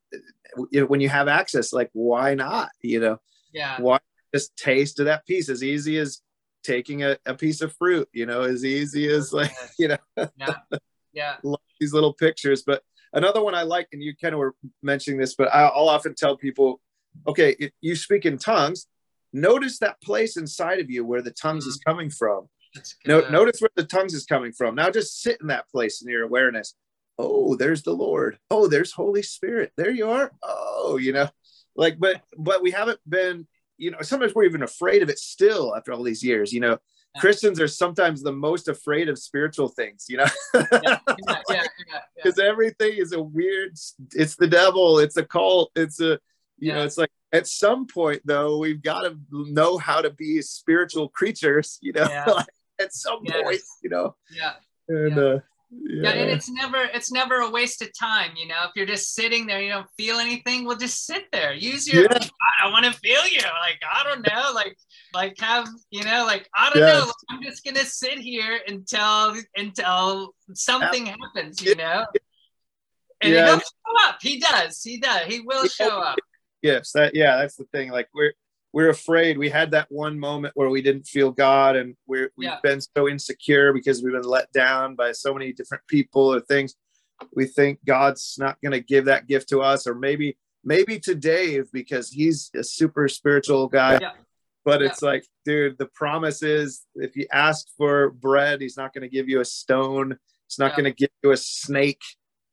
When you have access, like why not? You know, yeah. Why just taste of that peace as easy as taking a, a piece of fruit? You know, as easy as like you know. Yeah. Yeah. these little pictures, but another one I like, and you kind of were mentioning this, but I'll often tell people okay, if you speak in tongues, notice that place inside of you where the tongues is mm-hmm. coming from. No, notice where the tongues is coming from. Now just sit in that place in your awareness. Oh, there's the Lord. Oh, there's Holy Spirit. There you are. Oh, you know, like, but but we haven't been, you know, sometimes we're even afraid of it still after all these years. You know, yeah. Christians are sometimes the most afraid of spiritual things, you know, because yeah, yeah, everything is a weird. It's the devil. It's a cult. It's a you know it's like at some point though we've got to know how to be spiritual creatures you know yeah. like at some yes. point you know? Yeah. And yeah. uh yeah. yeah. and it's never it's never a waste of time you know? If you're just sitting there you don't feel anything well just sit there. Use your yeah. i want to feel you. Like i don't know like like have you know like i don't know. I'm just gonna sit here until until something happens you know? And he'll show up. He does. He does. He will show up gifts. That yeah, that's the thing. Like we're we're afraid. We had that one moment where we didn't feel God, and we're we've yeah. been so insecure because we've been let down by so many different people or things. We think God's not going to give that gift to us, or maybe maybe to Dave because he's a super spiritual guy. Yeah. But yeah. it's like, dude, the promise is if you ask for bread, he's not going to give you a stone. He's not going to give you a snake.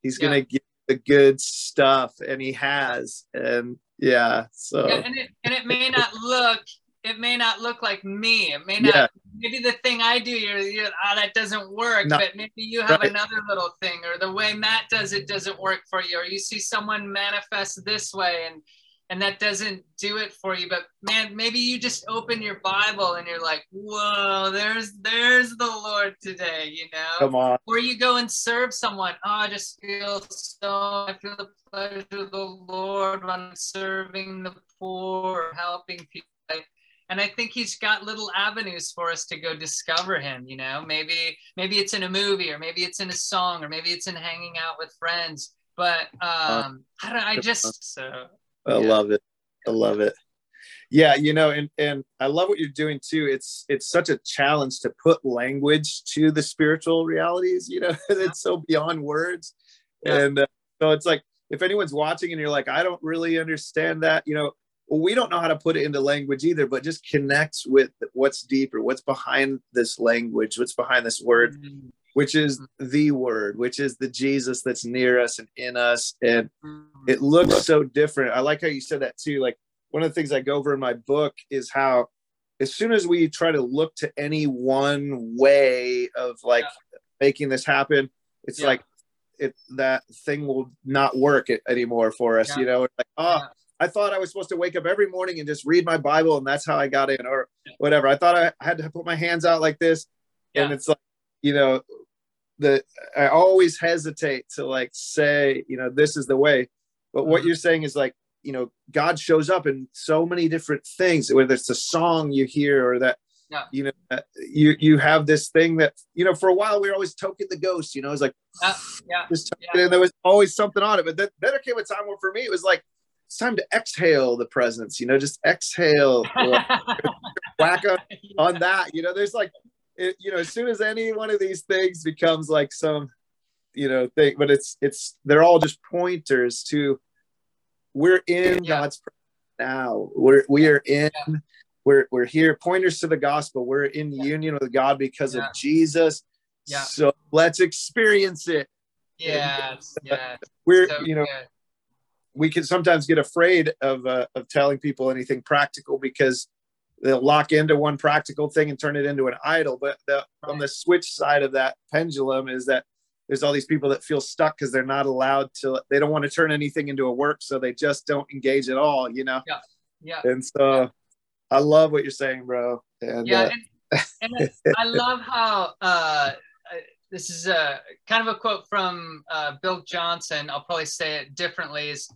He's going to give the good stuff, and he has. And yeah so yeah, and it and it may not look it may not look like me it may not yeah. maybe the thing i do you're, you're oh, that doesn't work no. but maybe you have right. another little thing or the way matt does it doesn't work for you or you see someone manifest this way and and that doesn't do it for you but man maybe you just open your bible and you're like whoa there's there's the lord today you know? Come on. Or you go and serve someone oh i just feel so i feel the pleasure of the lord when i'm serving the poor helping people. And i think he's got little avenues for us to go discover him you know? Maybe maybe it's in a movie or maybe it's in a song or maybe it's in hanging out with friends but um i don't i just so I yeah. love it. I love it. Yeah, you know, and and I love what you're doing too. It's it's such a challenge to put language to the spiritual realities. You know, it's so beyond words, yeah. and uh, so it's like if anyone's watching and you're like, I don't really understand that. You know, well, we don't know how to put it into language either, but just connect with what's deeper, what's behind this language, what's behind this word. Mm-hmm which is mm-hmm. the word, which is the Jesus that's near us and in us. And mm-hmm. it looks so different. I like how you said that too. Like one of the things I go over in my book is how as soon as we try to look to any one way of like yeah. making this happen, it's yeah. like it that thing will not work anymore for us. Yeah. You know, like, oh, I thought I was supposed to wake up every morning and just read my Bible and that's how I got in, or whatever. I thought I had to put my hands out like this. And it's like, you know, that I always hesitate to like say, you know, this is the way. But what mm-hmm. you're saying is like, you know, God shows up in so many different things, whether it's a song you hear or that, yeah. you know, you you have this thing that, you know, for a while we were always toking the ghost, you know, it's like, yeah, yeah, yeah. and there was always something on it. But then, then there came a time where for me it was like, it's time to exhale the presence, you know, just exhale, whack on, on that, you know, there's like it, you know, as soon as any one of these things becomes like some, you know, thing, but it's it's they're all just pointers to we're in yeah. God's now. We're we are in. We're we're here. Pointers to the gospel. We're in yeah. union with God because of Jesus. Yeah. So let's experience it. Yeah. Yeah. We're so you know. We can sometimes get afraid of uh, of telling people anything practical because they'll lock into one practical thing and turn it into an idol. But the, on the switch side of that pendulum is that there's all these people that feel stuck because they're not allowed to. They don't want to turn anything into a work, so they just don't engage at all. You know. Yeah. Yeah. And so, yeah. I love what you're saying, bro. And yeah, uh, and, and I love how uh, this is a kind of a quote from uh, Bill Johnson. I'll probably say it differently. Is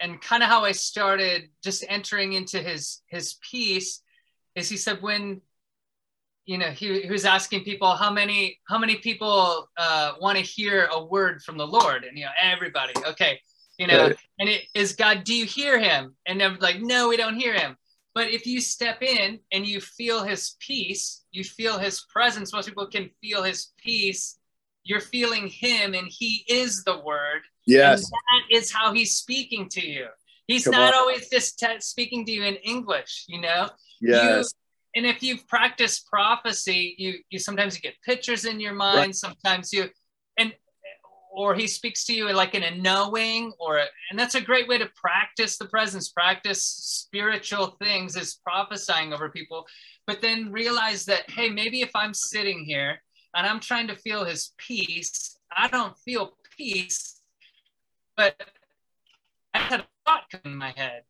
and kind of how I started just entering into his his peace is he said when you know he, he was asking people how many how many people uh, want to hear a word from the Lord? And you know everybody okay you know right. and it is God do you hear him? And they're like no we don't hear him. But if you step in and you feel his peace you feel his presence most people can feel his peace you're feeling him and he is the word Yes. And that is how he's speaking to you. He's Come not on. always just speaking to you in English, you know? Yes. You, and if you've practiced prophecy, you you sometimes you get pictures in your mind, right. sometimes you and or he speaks to you like in a knowing or and that's a great way to practice the presence practice spiritual things is prophesying over people but then realize that hey maybe if i'm sitting here and i'm trying to feel his peace i don't feel peace but I had a thought come in my head.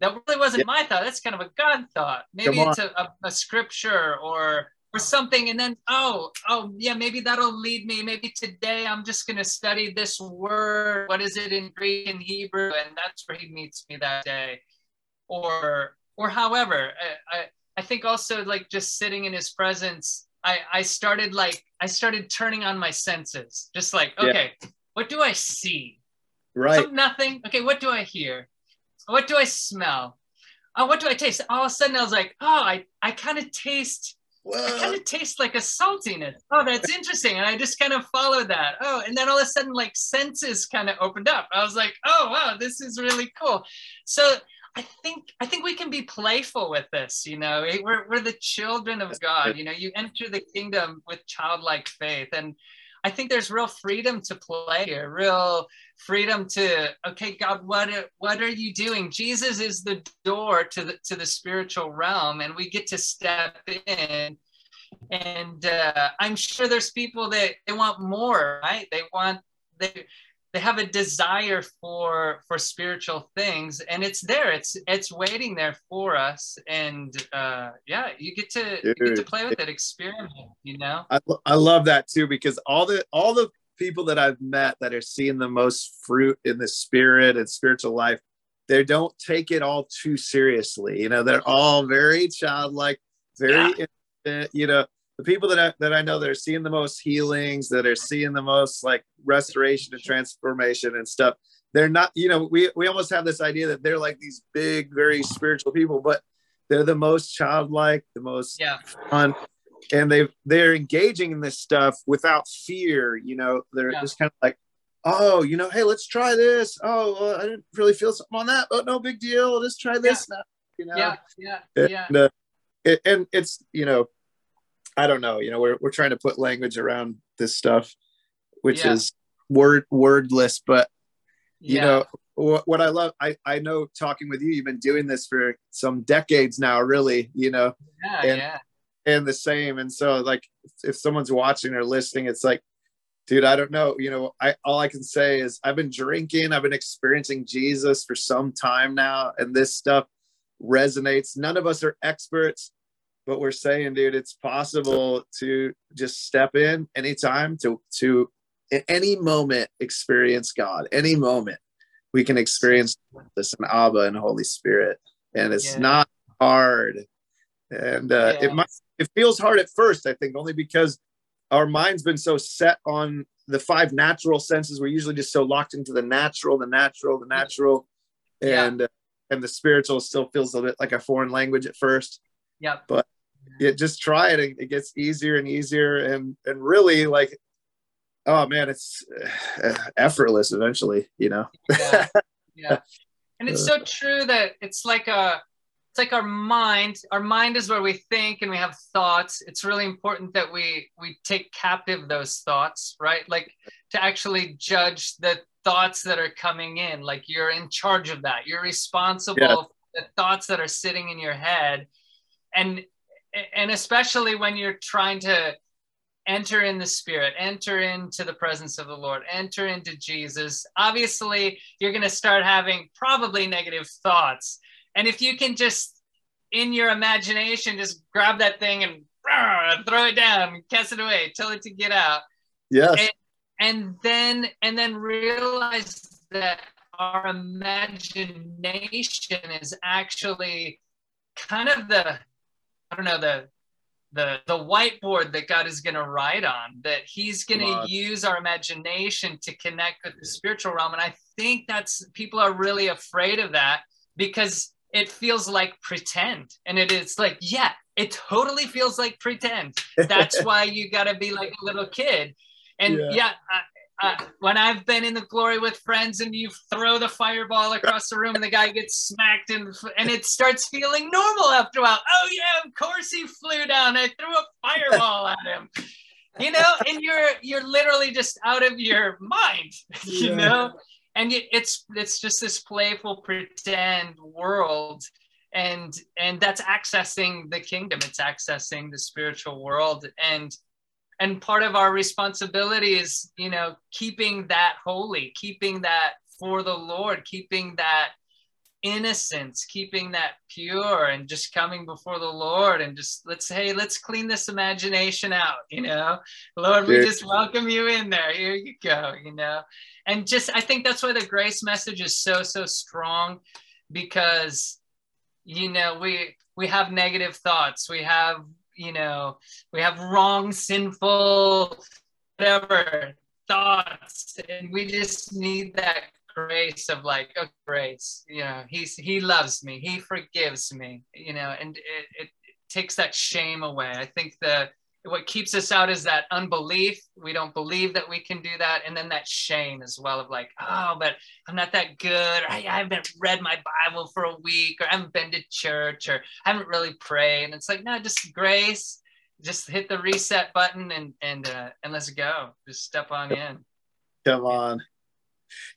That really wasn't yeah. my thought. That's kind of a God thought. Maybe it's a, a, a scripture or or something and then oh oh yeah maybe that'll lead me maybe today i'm just going to study this word what is it in greek and hebrew and that's where he meets me that day or or however i i, I think also like just sitting in his presence i i started like i started turning on my senses just like okay yeah. what do i see Right. nothing. Okay, what do I hear? What do I smell? Oh, what do I taste? All of a sudden, I was like, oh, I, I kind of taste. Whoa. I kind of taste like a saltiness. Oh, that's interesting. And I just kind of followed that. Oh, and then all of a sudden, like senses kind of opened up. I was like, oh wow, this is really cool. So I think I think we can be playful with this. You know, we're we're the children of God. You know, you enter the kingdom with childlike faith, and I think there's real freedom to play here, real freedom to okay, God, what what are you doing? Jesus is the door to the to the spiritual realm, and we get to step in. And uh, I'm sure there's people that they want more, right? They want they they have a desire for for spiritual things and it's there it's it's waiting there for us and uh yeah you get to you get to play with it experiment you know I, I love that too because all the all the people that i've met that are seeing the most fruit in the spirit and spiritual life they don't take it all too seriously you know they're all very childlike very yeah. you know the people that I, that I know that are seeing the most healings, that are seeing the most like restoration and transformation and stuff, they're not, you know, we, we almost have this idea that they're like these big, very spiritual people, but they're the most childlike, the most yeah. fun. And they they're engaging in this stuff without fear, you know, they're yeah. just kind of like, oh, you know, hey, let's try this. Oh, uh, I didn't really feel something on that, but no big deal. Let's try this yeah. now. You know? Yeah, yeah, and, yeah. Uh, it, and it's, you know, I don't know. You know, we're we're trying to put language around this stuff, which yeah. is word wordless. But you yeah. know what, what I love. I I know talking with you, you've been doing this for some decades now. Really, you know. Yeah, and, yeah. And the same. And so, like, if someone's watching or listening, it's like, dude, I don't know. You know, I all I can say is I've been drinking. I've been experiencing Jesus for some time now, and this stuff resonates. None of us are experts but we're saying, dude, it's possible to just step in anytime to to in any moment experience God. Any moment we can experience this in Abba and Holy Spirit, and it's yeah. not hard. And uh, yeah. it might it feels hard at first, I think, only because our mind's been so set on the five natural senses. We're usually just so locked into the natural, the natural, the natural, and uh, and the spiritual still feels a bit like a foreign language at first. Yeah. But yeah, just try it. It gets easier and easier, and and really like, oh man, it's uh, effortless eventually. You know. yeah. yeah. And it's so true that it's like a it's like our mind our mind is where we think and we have thoughts it's really important that we we take captive those thoughts right like to actually judge the thoughts that are coming in like you're in charge of that you're responsible yeah. for the thoughts that are sitting in your head and and especially when you're trying to enter in the spirit enter into the presence of the lord enter into jesus obviously you're going to start having probably negative thoughts. And if you can just in your imagination just grab that thing and throw it down cast it away tell it to get out. Yes. And, and then and then realize that our imagination is actually kind of the I don't know the the the whiteboard that God is going to write on that he's going to use our imagination to connect with the spiritual realm. And I think that's people are really afraid of that because it feels like pretend. And it is like yeah it totally feels like pretend. That's why you got to be like a little kid. And yeah, yeah uh, when I've been in the glory with friends and you throw the fireball across the room and the guy gets smacked and and it starts feeling normal after a while. Oh yeah, of course he flew down. I threw a fireball at him. You know, and you're you're literally just out of your mind. You yeah. know, and it's it's just this playful pretend world and and that's accessing the kingdom it's accessing the spiritual world and and part of our responsibility is you know keeping that holy keeping that for the lord keeping that innocence keeping that pure and just coming before the lord and just let's hey let's clean this imagination out you know? Lord we just welcome you in there. Here you go you know? And just i think that's why the grace message is so so strong because you know we we have negative thoughts. We have you know, we have wrong, sinful, whatever thoughts, and we just need that grace of like, oh, grace, you know, he's he loves me, he forgives me, you know, and it, it, takes that shame away. I think the what keeps us out is that unbelief. We don't believe that we can do that. And then that shame as well of like, oh, but I'm not that good. Or I, haven't read my Bible for a week or I haven't been to church or I haven't really prayed. And it's like, no, just grace. Just hit the reset button and and uh, and let's go. Just step on in. Come on.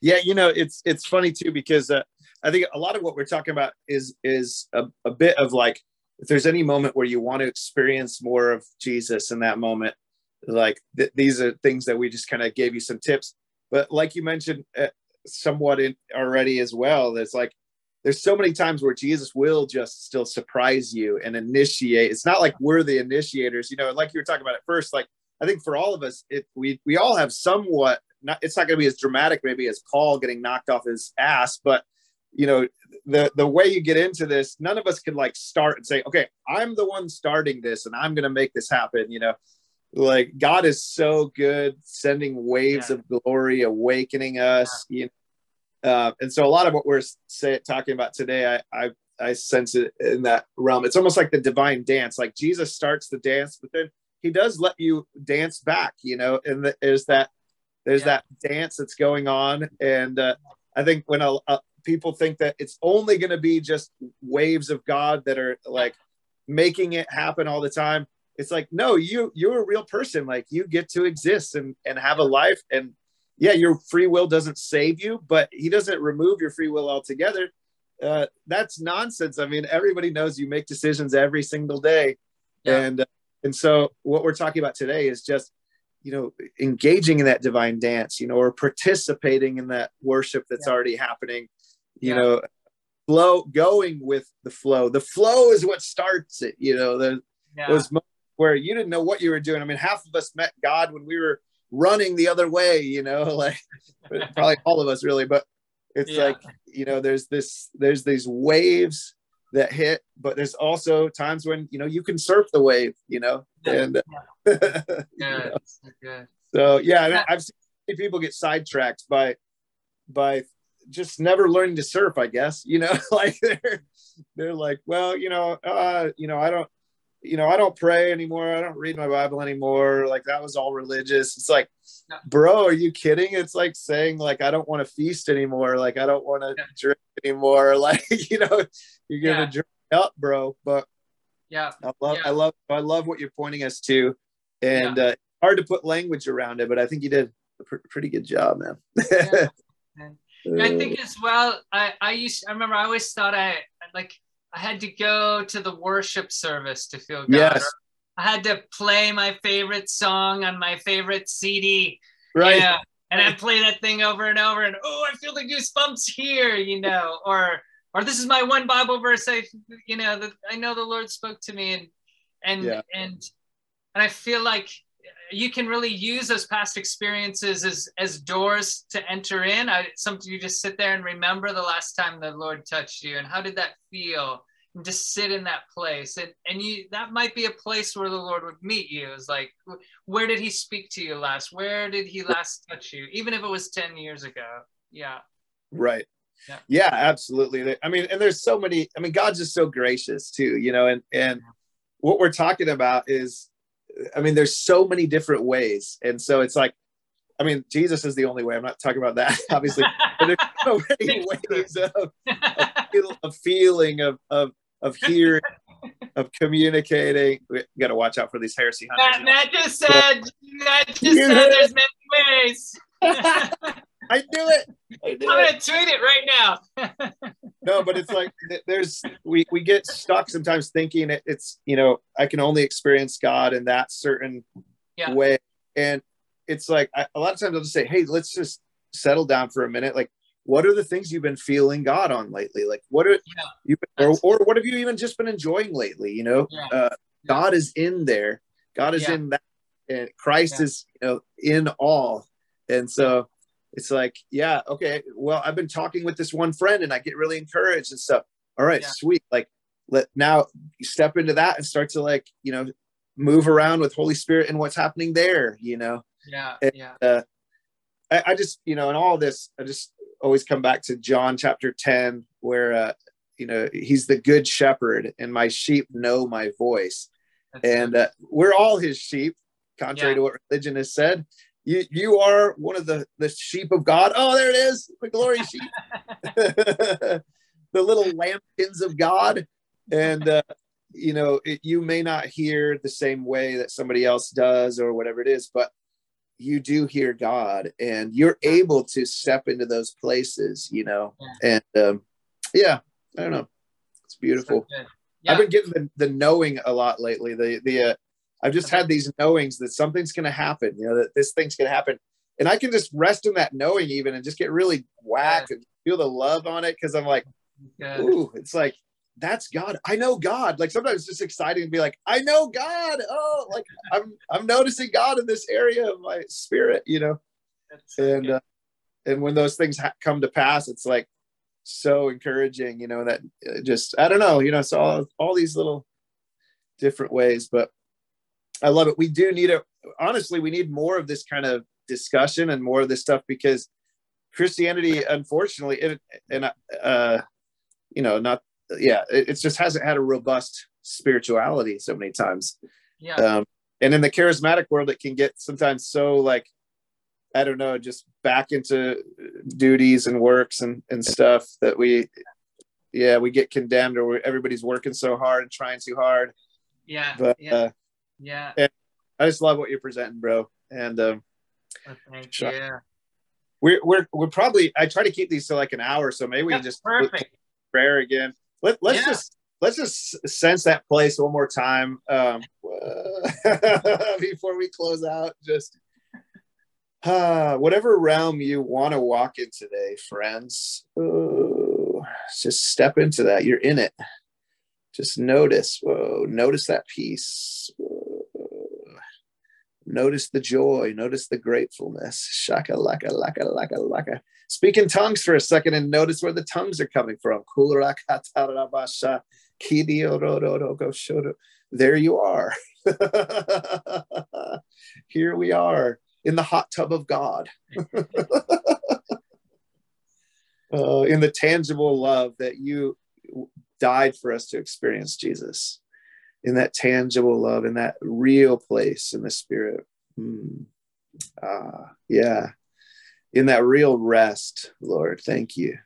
Yeah, you know, it's it's funny too because uh, I think a lot of what we're talking about is is a, a bit of like if there's any moment where you want to experience more of Jesus in that moment, like th- these are things that we just kind of gave you some tips. but like you mentioned uh, somewhat in, already as well, there's like there's so many times where Jesus will just still surprise you and initiate. It's not like we're the initiators, you know, like you were talking about at first. Like I think for all of us, it we we all have somewhat not it's not gonna be as dramatic maybe as Paul getting knocked off his ass, but you know, the the way you get into this, none of us can like start and say, okay, I'm the one starting this and I'm gonna make this happen, you know. Like God is so good sending waves yeah. of glory, awakening us, yeah. you know uh, and so a lot of what we're say, talking about today, I, I, I sense it in that realm. It's almost like the divine dance. Like Jesus starts the dance, but then he does let you dance back, you know, and the, there's that, there's yeah. that dance that's going on. And uh, I think when a, a, people think that it's only going to be just waves of God that are like making it happen all the time, it's like, no, you, you're a real person. Like you get to exist and, and have a life and yeah, your free will doesn't save you, but he doesn't remove your free will altogether. Uh, that's nonsense. I mean, everybody knows you make decisions every single day, yeah. and uh, and so what we're talking about today is just you know engaging in that divine dance, you know, or participating in that worship that's yeah. already happening, you yeah. know, flow going with the flow. The flow is what starts it. You know, the, those moments where you didn't know what you were doing. I mean, half of us met God when we were running the other way, you know, like probably all of us really, but it's yeah. like, you know, there's this, there's these waves that hit, but there's also times when, you know, you can surf the wave, you know, and yeah. you know? so yeah, I've seen people get sidetracked by, by just never learning to surf, I guess, you know, like they're, they're like, well, you know, uh, you know, I don't, you know, I don't pray anymore. I don't read my Bible anymore. Like that was all religious. It's like, bro, are you kidding? It's like saying like I don't want to feast anymore. Like I don't want to yeah. drink anymore. Like you know, you're gonna yeah. drink up, bro. But yeah, I love, yeah. I love, I love what you're pointing us to, and uh, hard to put language around it, but I think you did a pr- pretty good job, man. I think uh, as well. I I used. I remember. I always thought I like I had to go to the worship service to feel God. Yes. I had to play my favorite song on my favorite CD. Right. Yeah. And I play that thing over and over, and oh, I feel the goosebumps here, you know, or or this is my one Bible verse. I, you know, that I know the Lord spoke to me, and and yeah. and and I feel like you can really use those past experiences as as doors to enter in. I something you just sit there and remember the last time the Lord touched you and how did that feel? And just sit in that place. And and you that might be a place where the Lord would meet you. It's like where did he speak to you last? Where did he last touch you? Even if it was 10 years ago. Yeah. Right. Yeah. yeah, absolutely. I mean, and there's so many, I mean, God's just so gracious too, you know, and and what we're talking about is I mean, there's so many different ways. And so it's like, I mean, Jesus is the only way. I'm not talking about that, obviously, but there's so many ways of, of, of feeling, of, of, of hearing, of communicating. We got to watch out for these heresy hunters. Matt, Matt just said, Matt just said there's many ways. I knew it. I am gonna tweet it right now. no, but it's like there's we we get stuck sometimes thinking it, it's you know I can only experience God in that certain yeah. way, and it's like I, a lot of times I'll just say, hey, let's just settle down for a minute. Like, what are the things you've been feeling God on lately? Like, what are yeah. you or, or what have you even just been enjoying lately? You know, yeah. Uh, God is in there. God is in that, and Christ is you know in all, and so it's like, yeah, okay, well, I've been talking with this one friend and I get really encouraged and stuff. All right, yeah. sweet. Like, let now step into that and start to like, you know, move around with Holy Spirit and what's happening there, you know? Yeah. And, yeah. Uh, I, I, just, you know, in all this, I just always come back to John chapter 10, where, uh, you know, he's the good shepherd and my sheep know my voice. That's and uh, we're all his sheep, contrary yeah. to what religion has said you you are one of the the sheep of God. Oh, there it is, the glory sheep, the little lambkins of God, and uh, you know it, you may not hear the same way that somebody else does or whatever it is, but you do hear God, and you're able to step into those places, you know, and um, yeah, I don't know, it's beautiful. So yeah. I've been getting the, the knowing a lot lately. The the uh, I've just had these knowings that something's going to happen, you know, that this thing's going to happen. and I can just rest in that knowing even and just get really whacked and feel the love on it because I'm like, ooh, it's like that's God. I know God. Like sometimes it's just exciting to be like, I know God. Oh, like I'm I'm noticing God in this area of my spirit, you know. and uh, and when those things ha- come to pass, it's like so encouraging, you know. That uh, just I don't know, you know. So all all these little different ways, but I love it. We do need a honestly, we need more of this kind of discussion and more of this stuff because Christianity, unfortunately, it, and uh, you know, not yeah, it, it, just hasn't had a robust spirituality so many times. Yeah. Um, and in the charismatic world, it can get sometimes so like I don't know, just back into duties and works and and stuff that we, yeah, we get condemned or everybody's working so hard and trying too hard. Yeah. But yeah. Uh, yeah. I just love what you're presenting, bro. And um, oh, thank you. We're, we're we're probably I try to keep these to like an hour, so maybe we can just perfect prayer again. Let, let's yeah. just let's just sense that place one more time um, before we close out. Just uh, whatever realm you want to walk in today, friends. Ooh, just step into that. You're in it. Just notice. Whoa, notice that peace. Notice the joy. Notice the gratefulness. Shaka laka laka laka laka. Speak in tongues for a second and notice where the tongues are coming from. There you are. Here we are in the hot tub of God. uh, in the tangible love that you died for us to experience, Jesus in that tangible love, in that real place in the spirit. Ah, yeah. In that real rest, Lord. Thank you.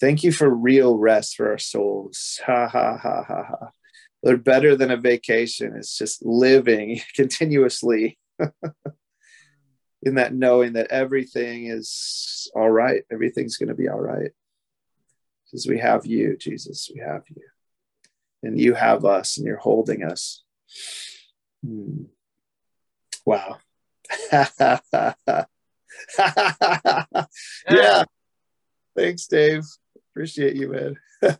Thank you for real rest for our souls. Ha ha ha ha ha. Better than a vacation. It's just living continuously in that knowing that everything is all right. Everything's going to be all right. Because we have you, Jesus. We have you and you have us and you're holding us. Hmm. Wow. yeah. Thanks, Dave. Appreciate you, man.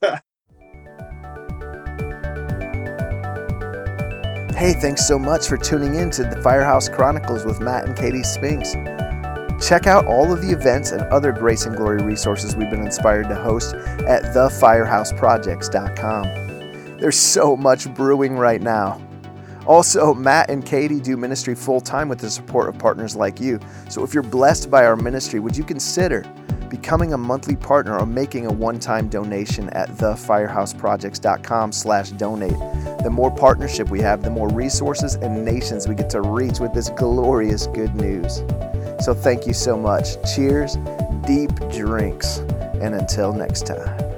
hey, thanks so much for tuning in to the Firehouse Chronicles with Matt and Katie Spinks. Check out all of the events and other Grace and Glory resources we've been inspired to host at thefirehouseprojects.com. There's so much brewing right now. Also, Matt and Katie do ministry full time with the support of partners like you. So if you're blessed by our ministry, would you consider becoming a monthly partner or making a one-time donation at thefirehouseprojects.com slash donate. The more partnership we have, the more resources and nations we get to reach with this glorious good news. So thank you so much. Cheers, deep drinks, and until next time.